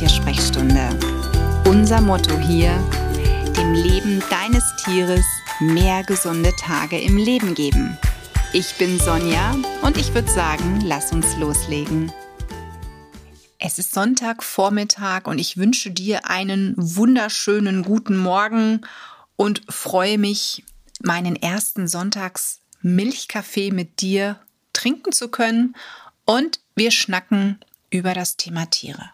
Hundetier-Sprechstunde. Unser Motto hier, dem Leben deines Tieres mehr gesunde Tage im Leben geben. Ich bin Sonja und ich würde sagen, lass uns loslegen. Es ist Sonntagvormittag und ich wünsche dir einen wunderschönen guten Morgen und freue mich, meinen ersten Sonntags-Milchkaffee mit dir trinken zu können und wir schnacken über das Thema Tiere.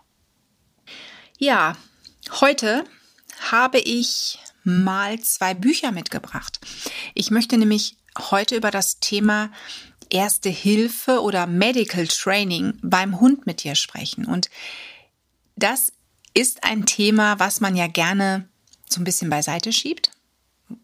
Ja, heute habe ich mal zwei Bücher mitgebracht. Ich möchte nämlich heute über das Thema Erste Hilfe oder Medical Training beim Hund mit dir sprechen. Und das ist ein Thema, was man ja gerne so ein bisschen beiseite schiebt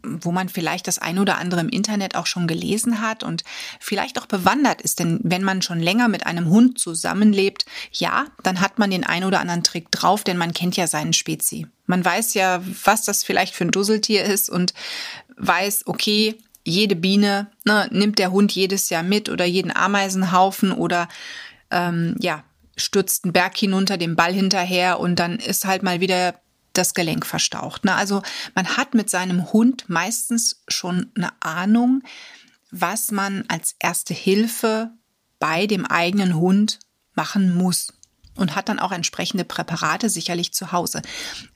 wo man vielleicht das ein oder andere im Internet auch schon gelesen hat und vielleicht auch bewandert ist. Denn wenn man schon länger mit einem Hund zusammenlebt, ja, dann hat man den ein oder anderen Trick drauf, denn man kennt ja seinen Spezi. Man weiß ja, was das vielleicht für ein Dusseltier ist und weiß, okay, jede Biene ne, nimmt der Hund jedes Jahr mit oder jeden Ameisenhaufen oder ähm, ja, stürzt einen Berg hinunter, den Ball hinterher und dann ist halt mal wieder das Gelenk verstaucht. Ne? Also man hat mit seinem Hund meistens schon eine Ahnung, was man als erste Hilfe bei dem eigenen Hund machen muss und hat dann auch entsprechende Präparate sicherlich zu Hause.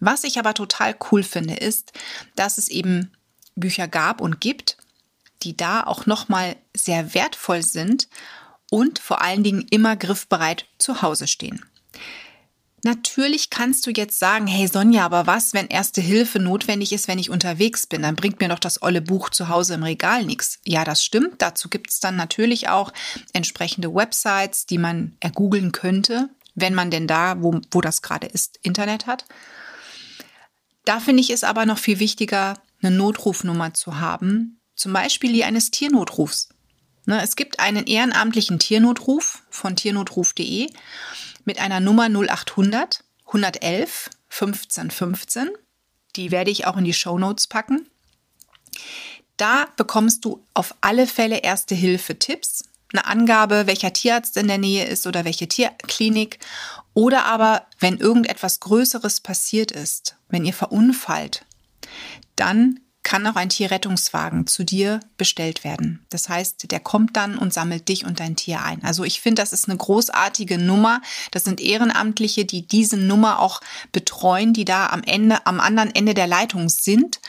Was ich aber total cool finde, ist, dass es eben Bücher gab und gibt, die da auch noch mal sehr wertvoll sind und vor allen Dingen immer griffbereit zu Hause stehen. Natürlich kannst du jetzt sagen, hey Sonja, aber was, wenn erste Hilfe notwendig ist, wenn ich unterwegs bin? Dann bringt mir doch das olle Buch zu Hause im Regal nichts. Ja, das stimmt. Dazu gibt es dann natürlich auch entsprechende Websites, die man ergoogeln könnte, wenn man denn da, wo, wo das gerade ist, Internet hat. Da finde ich es aber noch viel wichtiger, eine Notrufnummer zu haben, zum Beispiel die eines Tiernotrufs. Ne, es gibt einen ehrenamtlichen Tiernotruf von tiernotruf.de mit einer Nummer 0800 111 15 15. Die werde ich auch in die Show Notes packen. Da bekommst du auf alle Fälle erste Hilfe-Tipps, eine Angabe, welcher Tierarzt in der Nähe ist oder welche Tierklinik oder aber, wenn irgendetwas Größeres passiert ist, wenn ihr verunfallt, dann kann auch ein Tierrettungswagen zu dir bestellt werden. Das heißt, der kommt dann und sammelt dich und dein Tier ein. Also ich finde, das ist eine großartige Nummer. Das sind Ehrenamtliche, die diese Nummer auch betreuen, die da am Ende, am anderen Ende der Leitung sind.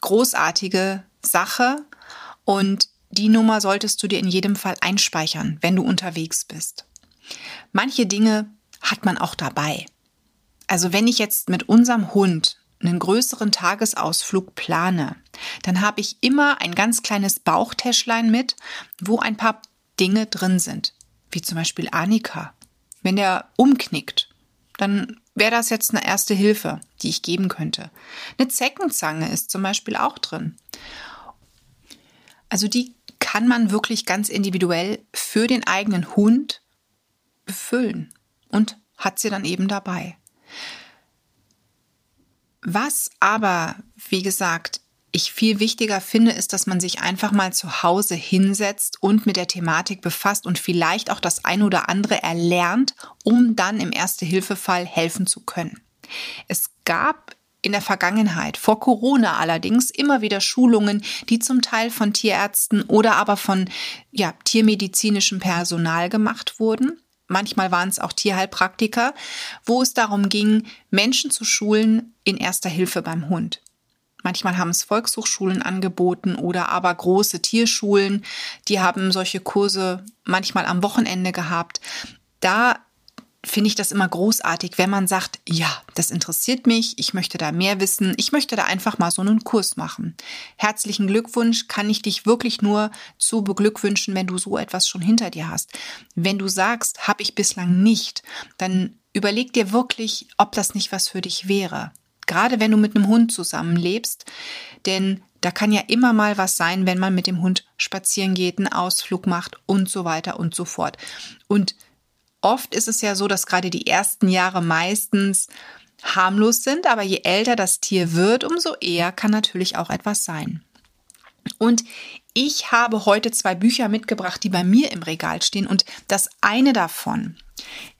Großartige Sache. Und die Nummer solltest du dir in jedem Fall einspeichern, wenn du unterwegs bist. Manche Dinge hat man auch dabei. Also wenn ich jetzt mit unserem Hund einen größeren Tagesausflug plane, dann habe ich immer ein ganz kleines Bauchtäschlein mit, wo ein paar Dinge drin sind, wie zum Beispiel Annika. Wenn der umknickt, dann wäre das jetzt eine erste Hilfe, die ich geben könnte. Eine Zeckenzange ist zum Beispiel auch drin. Also die kann man wirklich ganz individuell für den eigenen Hund befüllen und hat sie dann eben dabei. Was aber, wie gesagt, ich viel wichtiger finde, ist, dass man sich einfach mal zu Hause hinsetzt und mit der Thematik befasst und vielleicht auch das ein oder andere erlernt, um dann im Erste-Hilfe-Fall helfen zu können. Es gab in der Vergangenheit, vor Corona allerdings, immer wieder Schulungen, die zum Teil von Tierärzten oder aber von ja, tiermedizinischem Personal gemacht wurden manchmal waren es auch Tierheilpraktiker, wo es darum ging, Menschen zu schulen in erster Hilfe beim Hund. Manchmal haben es Volkshochschulen angeboten oder aber große Tierschulen, die haben solche Kurse manchmal am Wochenende gehabt. Da finde ich das immer großartig, wenn man sagt, ja, das interessiert mich, ich möchte da mehr wissen, ich möchte da einfach mal so einen Kurs machen. Herzlichen Glückwunsch, kann ich dich wirklich nur zu beglückwünschen, wenn du so etwas schon hinter dir hast. Wenn du sagst, habe ich bislang nicht, dann überleg dir wirklich, ob das nicht was für dich wäre. Gerade wenn du mit einem Hund zusammenlebst, denn da kann ja immer mal was sein, wenn man mit dem Hund spazieren geht, einen Ausflug macht und so weiter und so fort. Und Oft ist es ja so, dass gerade die ersten Jahre meistens harmlos sind, aber je älter das Tier wird, umso eher kann natürlich auch etwas sein. Und ich habe heute zwei Bücher mitgebracht, die bei mir im Regal stehen und das eine davon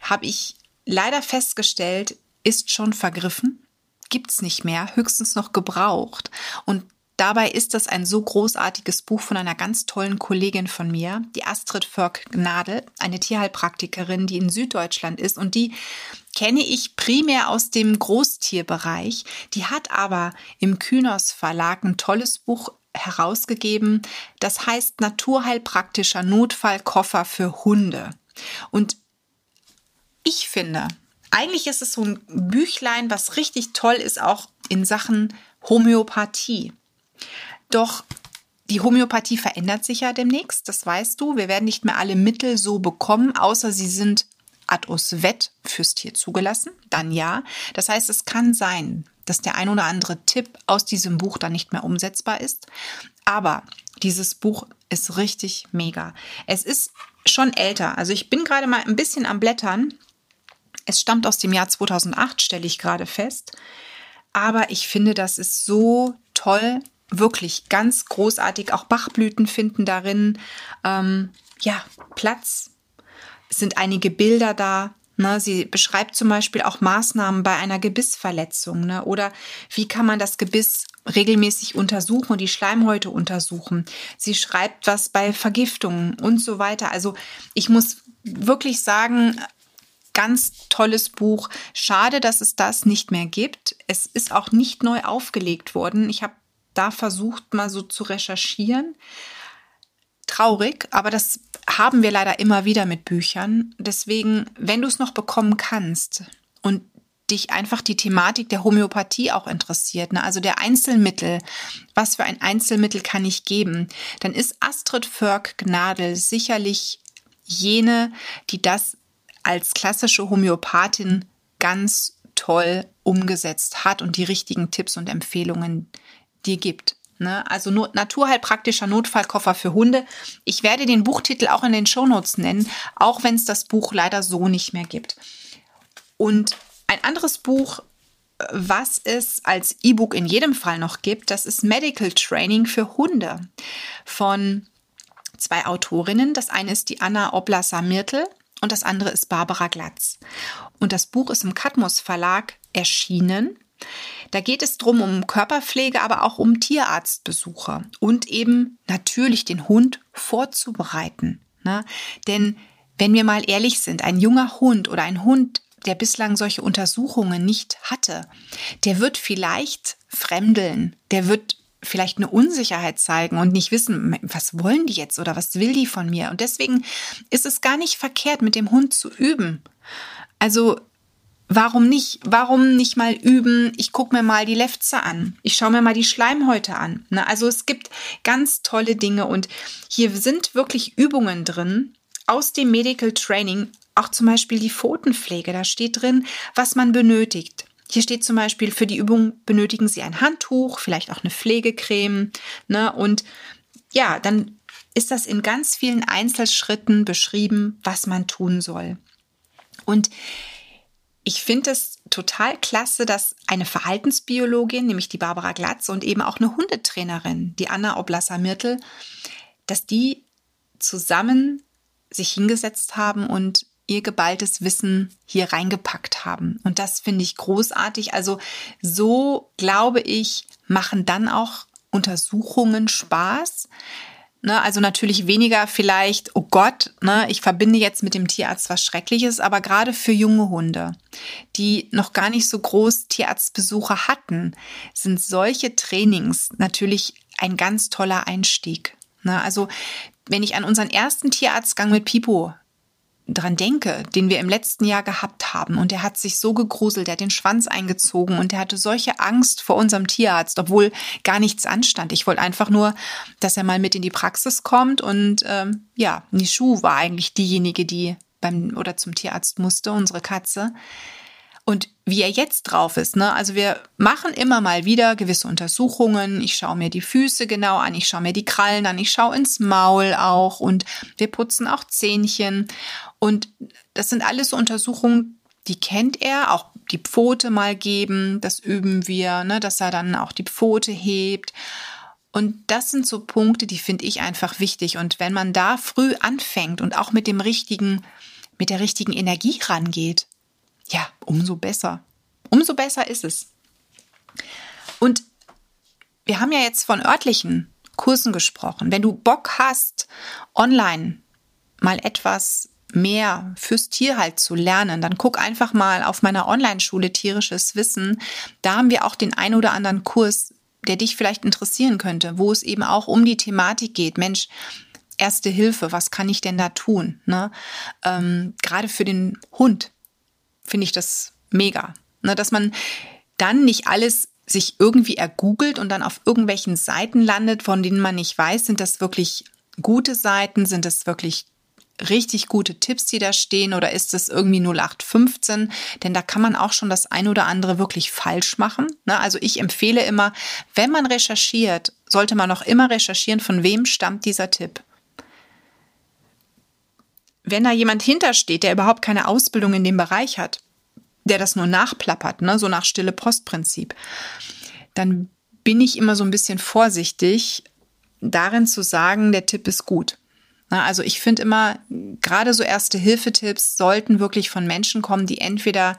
habe ich leider festgestellt, ist schon vergriffen, gibt's nicht mehr, höchstens noch gebraucht. Und Dabei ist das ein so großartiges Buch von einer ganz tollen Kollegin von mir, die Astrid Förk-Gnadl, eine Tierheilpraktikerin, die in Süddeutschland ist und die kenne ich primär aus dem Großtierbereich. Die hat aber im Kynos Verlag ein tolles Buch herausgegeben, das heißt Naturheilpraktischer Notfallkoffer für Hunde. Und ich finde, eigentlich ist es so ein Büchlein, was richtig toll ist, auch in Sachen Homöopathie. Doch die Homöopathie verändert sich ja demnächst, das weißt du. Wir werden nicht mehr alle Mittel so bekommen, außer sie sind ad os vet fürs Tier zugelassen, dann ja. Das heißt, es kann sein, dass der ein oder andere Tipp aus diesem Buch dann nicht mehr umsetzbar ist. Aber dieses Buch ist richtig mega. Es ist schon älter. Also ich bin gerade mal ein bisschen am Blättern. Es stammt aus dem Jahr 2008, stelle ich gerade fest. Aber ich finde, das ist so toll wirklich ganz großartig. Auch Bachblüten finden darin ähm, ja Platz. Es sind einige Bilder da. Ne? Sie beschreibt zum Beispiel auch Maßnahmen bei einer Gebissverletzung. Ne? Oder wie kann man das Gebiss regelmäßig untersuchen und die Schleimhäute untersuchen. Sie schreibt was bei Vergiftungen und so weiter. Also ich muss wirklich sagen, ganz tolles Buch. Schade, dass es das nicht mehr gibt. Es ist auch nicht neu aufgelegt worden. Ich habe da versucht, mal so zu recherchieren. Traurig, aber das haben wir leider immer wieder mit Büchern. Deswegen, wenn du es noch bekommen kannst und dich einfach die Thematik der Homöopathie auch interessiert, ne? also der Einzelmittel, was für ein Einzelmittel kann ich geben, dann ist Astrid Förk-Gnadl sicherlich jene, die das als klassische Homöopathin ganz toll umgesetzt hat und die richtigen Tipps und Empfehlungen dir gibt. Ne? Also not naturheilpraktischer Notfallkoffer für Hunde. Ich werde den Buchtitel auch in den Shownotes nennen, auch wenn es das Buch leider so nicht mehr gibt. Und ein anderes Buch, was es als E-Book in jedem Fall noch gibt, das ist Medical Training für Hunde von zwei Autorinnen. Das eine ist die Anna Oblasa-Mirtel und das andere ist Barbara Glatz. Und das Buch ist im Katmos Verlag erschienen. Da geht es drum um Körperpflege, aber auch um Tierarztbesuche und eben natürlich den Hund vorzubereiten. Ne? Denn wenn wir mal ehrlich sind, ein junger Hund oder ein Hund, der bislang solche Untersuchungen nicht hatte, der wird vielleicht fremdeln, der wird vielleicht eine Unsicherheit zeigen und nicht wissen, was wollen die jetzt oder was will die von mir. Und deswegen ist es gar nicht verkehrt, mit dem Hund zu üben. Also Warum nicht? Warum nicht mal üben? Ich gucke mir mal die Lefze an. Ich schaue mir mal die Schleimhäute an. Ne? Also es gibt ganz tolle Dinge und hier sind wirklich Übungen drin aus dem Medical Training. Auch zum Beispiel die Pfotenpflege. Da steht drin, was man benötigt. Hier steht zum Beispiel, für die Übung benötigen Sie ein Handtuch, vielleicht auch eine Pflegecreme. Ne? Und ja, dann ist das in ganz vielen Einzelschritten beschrieben, was man tun soll. Und ich finde es total klasse, dass eine Verhaltensbiologin, nämlich die Barbara Glatz und eben auch eine Hundetrainerin, die Anna Oblasa-Mirtel, dass die zusammen sich hingesetzt haben und ihr geballtes Wissen hier reingepackt haben. Und das finde ich großartig. Also so, glaube ich, machen dann auch Untersuchungen Spaß, Ne, also natürlich weniger vielleicht, oh Gott, ne, ich verbinde jetzt mit dem Tierarzt was Schreckliches, aber gerade für junge Hunde, die noch gar nicht so groß Tierarztbesuche hatten, sind solche Trainings natürlich ein ganz toller Einstieg. Ne, also wenn ich an unseren ersten Tierarztgang mit Pipo dran denke, den wir im letzten Jahr gehabt haben und der hat sich so gegruselt, der hat den Schwanz eingezogen und der hatte solche Angst vor unserem Tierarzt, obwohl gar nichts anstand. Ich wollte einfach nur, dass er mal mit in die Praxis kommt und ähm, ja, Nishu war eigentlich diejenige, die beim oder zum Tierarzt musste, unsere Katze und wie er jetzt drauf ist. Ne? Also wir machen immer mal wieder gewisse Untersuchungen. Ich schaue mir die Füße genau an, ich schaue mir die Krallen an, ich schaue ins Maul auch und wir putzen auch Zähnchen. Und das sind alles so Untersuchungen, die kennt er, auch die Pfote mal geben, das üben wir, ne? dass er dann auch die Pfote hebt. Und das sind so Punkte, die finde ich einfach wichtig. Und wenn man da früh anfängt und auch mit dem richtigen, mit der richtigen Energie rangeht, ja, umso besser. umso besser ist es. Und wir haben ja jetzt von örtlichen Kursen gesprochen. Wenn du Bock hast, online mal etwas mehr fürs Tierhalt zu lernen, dann guck einfach mal auf meiner Online-Schule Tierisches Wissen. Da haben wir auch den ein oder anderen Kurs, der dich vielleicht interessieren könnte, wo es eben auch um die Thematik geht. Mensch, Erste Hilfe, was kann ich denn da tun? Ne? Ähm, gerade für den Hund finde ich das mega. Ne? Dass man dann nicht alles sich irgendwie ergoogelt und dann auf irgendwelchen Seiten landet, von denen man nicht weiß, sind das wirklich gute Seiten, sind das wirklich richtig gute Tipps, die da stehen oder ist es irgendwie 0815? Denn da kann man auch schon das ein oder andere wirklich falsch machen. Ne? Also ich empfehle immer, wenn man recherchiert, sollte man auch immer recherchieren, von wem stammt dieser Tipp. Wenn da jemand hintersteht, der überhaupt keine Ausbildung in dem Bereich hat, der das nur nachplappert, ne? so nach stille Postprinzip, dann bin ich immer so ein bisschen vorsichtig, darin zu sagen, der Tipp ist gut. Also ich finde immer, gerade so erste Hilfetipps sollten wirklich von Menschen kommen, die entweder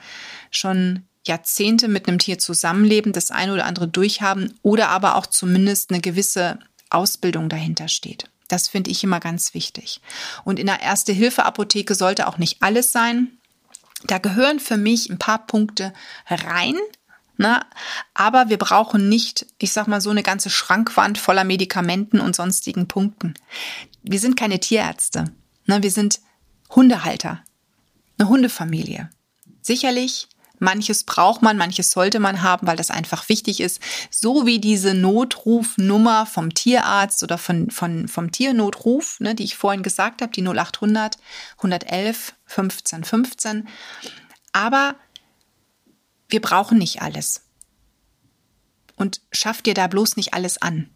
schon Jahrzehnte mit einem Tier zusammenleben, das eine oder andere durchhaben oder aber auch zumindest eine gewisse Ausbildung dahinter steht. Das finde ich immer ganz wichtig. Und in der Erste-Hilfe-Apotheke sollte auch nicht alles sein. Da gehören für mich ein paar Punkte rein, Ne? Aber wir brauchen nicht, ich sag mal, so eine ganze Schrankwand voller Medikamenten und sonstigen Punkten. Wir sind keine Tierärzte. Ne? Wir sind Hundehalter. Eine Hundefamilie. Sicherlich, manches braucht man, manches sollte man haben, weil das einfach wichtig ist. So wie diese Notrufnummer vom Tierarzt oder von, von, vom Tiernotruf, ne, die ich vorhin gesagt habe, die 0800 111 15 15. Aber wir brauchen nicht alles. Und schaff dir da bloß nicht alles an.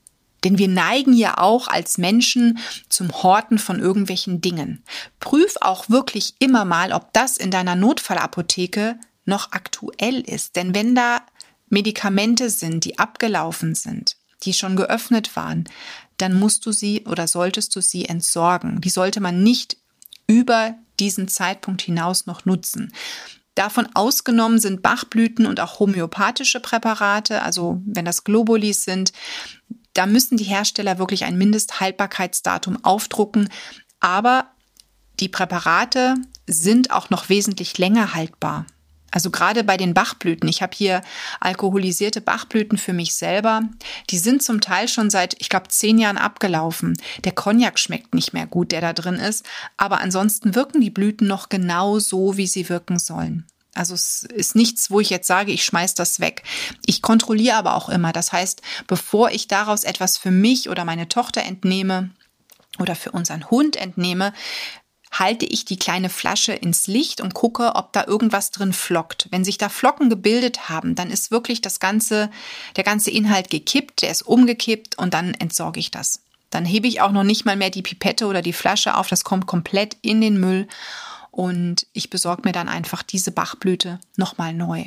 Denn wir neigen ja auch als Menschen zum Horten von irgendwelchen Dingen. Prüf auch wirklich immer mal, ob das in deiner Notfallapotheke noch aktuell ist. Denn wenn da Medikamente sind, die abgelaufen sind, die schon geöffnet waren, dann musst du sie oder solltest du sie entsorgen. Die sollte man nicht über diesen Zeitpunkt hinaus noch nutzen. Davon ausgenommen sind Bachblüten und auch homöopathische Präparate, also wenn das Globulis sind, da müssen die Hersteller wirklich ein Mindesthaltbarkeitsdatum aufdrucken, aber die Präparate sind auch noch wesentlich länger haltbar. Also gerade bei den Bachblüten, ich habe hier alkoholisierte Bachblüten für mich selber, die sind zum Teil schon seit, ich glaube, zehn Jahren abgelaufen. Der Cognac schmeckt nicht mehr gut, der da drin ist, aber ansonsten wirken die Blüten noch genau so, wie sie wirken sollen. Also es ist nichts, wo ich jetzt sage, ich schmeiß das weg. Ich kontrolliere aber auch immer. Das heißt, bevor ich daraus etwas für mich oder meine Tochter entnehme, oder für unseren Hund entnehme, halte ich die kleine Flasche ins Licht und gucke, ob da irgendwas drin flockt. Wenn sich da Flocken gebildet haben, dann ist wirklich das ganze, der ganze Inhalt gekippt, der ist umgekippt und dann entsorge ich das. Dann hebe ich auch noch nicht mal mehr die Pipette oder die Flasche auf, das kommt komplett in den Müll und ich besorge mir dann einfach diese Bachblüte nochmal neu.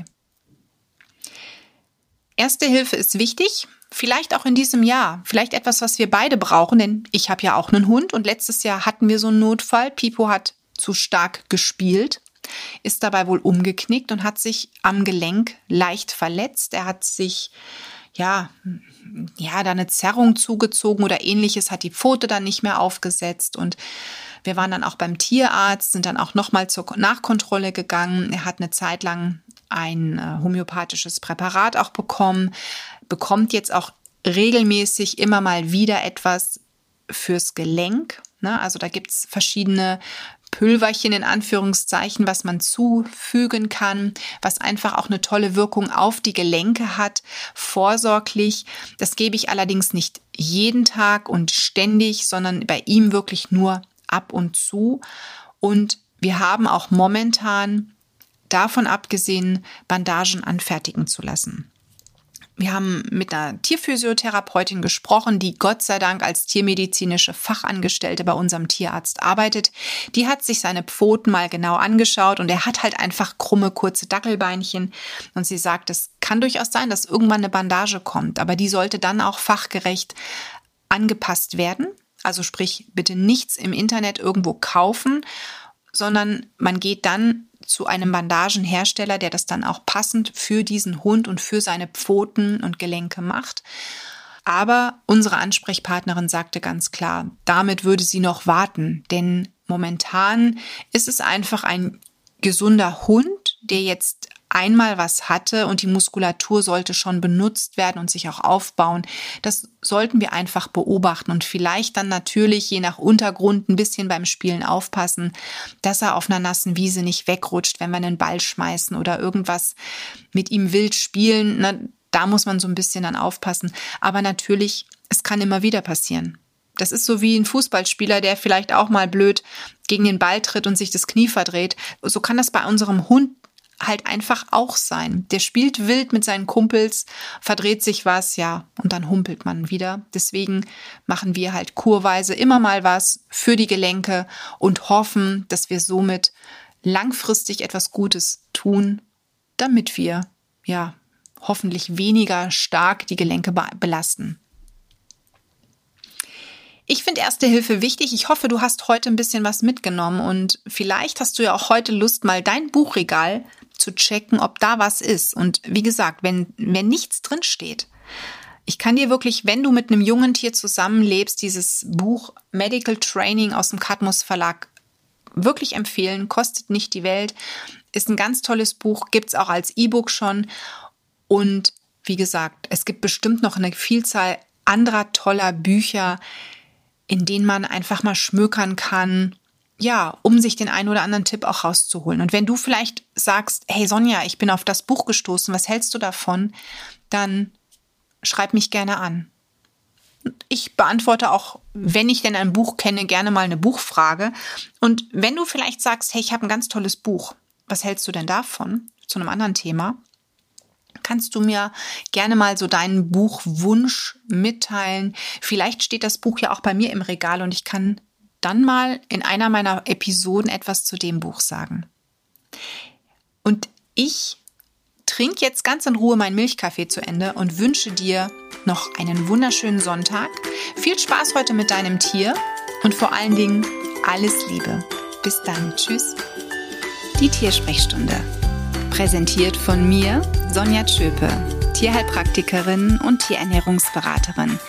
Erste Hilfe ist wichtig, vielleicht auch in diesem Jahr, vielleicht etwas, was wir beide brauchen, denn ich habe ja auch einen Hund und letztes Jahr hatten wir so einen Notfall. Pipo hat zu stark gespielt, ist dabei wohl umgeknickt und hat sich am Gelenk leicht verletzt. Er hat sich ja, ja, da eine Zerrung zugezogen oder ähnliches, hat die Pfote dann nicht mehr aufgesetzt und wir waren dann auch beim Tierarzt, sind dann auch nochmal zur Nachkontrolle gegangen. Er hat eine Zeit lang ein äh, homöopathisches Präparat auch bekommen, bekommt jetzt auch regelmäßig immer mal wieder etwas fürs Gelenk. Ne? Also da gibt es verschiedene Pülverchen in Anführungszeichen, was man zufügen kann, was einfach auch eine tolle Wirkung auf die Gelenke hat, vorsorglich. Das gebe ich allerdings nicht jeden Tag und ständig, sondern bei ihm wirklich nur ab und zu. Und wir haben auch momentan davon abgesehen, Bandagen anfertigen zu lassen. Wir haben mit einer Tierphysiotherapeutin gesprochen, die Gott sei Dank als tiermedizinische Fachangestellte bei unserem Tierarzt arbeitet. Die hat sich seine Pfoten mal genau angeschaut und er hat halt einfach krumme, kurze Dackelbeinchen. Und sie sagt, es kann durchaus sein, dass irgendwann eine Bandage kommt, aber die sollte dann auch fachgerecht angepasst werden. Also sprich, bitte nichts im Internet irgendwo kaufen, sondern man geht dann zu einem Bandagenhersteller, der das dann auch passend für diesen Hund und für seine Pfoten und Gelenke macht. Aber unsere Ansprechpartnerin sagte ganz klar, damit würde sie noch warten, denn momentan ist es einfach ein gesunder Hund, der jetzt einmal was hatte und die Muskulatur sollte schon benutzt werden und sich auch aufbauen. Das sollten wir einfach beobachten und vielleicht dann natürlich je nach Untergrund ein bisschen beim Spielen aufpassen, dass er auf einer nassen Wiese nicht wegrutscht, wenn wir einen Ball schmeißen oder irgendwas mit ihm wild spielen. Na, da muss man so ein bisschen dann aufpassen. Aber natürlich, es kann immer wieder passieren. Das ist so wie ein Fußballspieler, der vielleicht auch mal blöd gegen den Ball tritt und sich das Knie verdreht. So kann das bei unserem Hund halt einfach auch sein. Der spielt wild mit seinen Kumpels, verdreht sich was, ja, und dann humpelt man wieder. Deswegen machen wir halt kurweise immer mal was für die Gelenke und hoffen, dass wir somit langfristig etwas Gutes tun, damit wir, ja, hoffentlich weniger stark die Gelenke belasten. Ich finde Erste Hilfe wichtig. Ich hoffe, du hast heute ein bisschen was mitgenommen und vielleicht hast du ja auch heute Lust, mal dein Buchregal zu checken, ob da was ist. Und wie gesagt, wenn, wenn nichts drin steht, ich kann dir wirklich, wenn du mit einem jungen Tier zusammenlebst, dieses Buch Medical Training aus dem Cadmus Verlag wirklich empfehlen, kostet nicht die Welt, ist ein ganz tolles Buch, gibt's auch als E-Book schon. Und wie gesagt, es gibt bestimmt noch eine Vielzahl anderer toller Bücher, in denen man einfach mal schmökern kann ja, um sich den einen oder anderen Tipp auch rauszuholen. Und wenn du vielleicht sagst, hey Sonja, ich bin auf das Buch gestoßen, was hältst du davon? Dann schreib mich gerne an. Ich beantworte auch, wenn ich denn ein Buch kenne, gerne mal eine Buchfrage. Und wenn du vielleicht sagst, hey, ich habe ein ganz tolles Buch, was hältst du denn davon? Zu einem anderen Thema. Kannst du mir gerne mal so deinen Buchwunsch mitteilen? Vielleicht steht das Buch ja auch bei mir im Regal und ich kann dann mal in einer meiner Episoden etwas zu dem Buch sagen. Und ich trinke jetzt ganz in Ruhe meinen Milchkaffee zu Ende und wünsche dir noch einen wunderschönen Sonntag. Viel Spaß heute mit deinem Tier und vor allen Dingen alles Liebe. Bis dann. Tschüss. Die Tiersprechstunde. Präsentiert von mir, Sonja Tschöpe, Tierheilpraktikerin und Tierernährungsberaterin.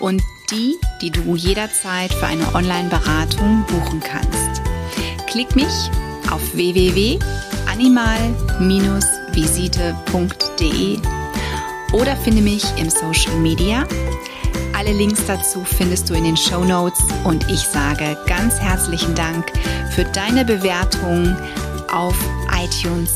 Und die, die du jederzeit für eine Online-Beratung buchen kannst. Klick mich auf www.animal-visite.de oder finde mich im Social Media. Alle Links dazu findest du in den Show Notes und ich sage ganz herzlichen Dank für deine Bewertung auf iTunes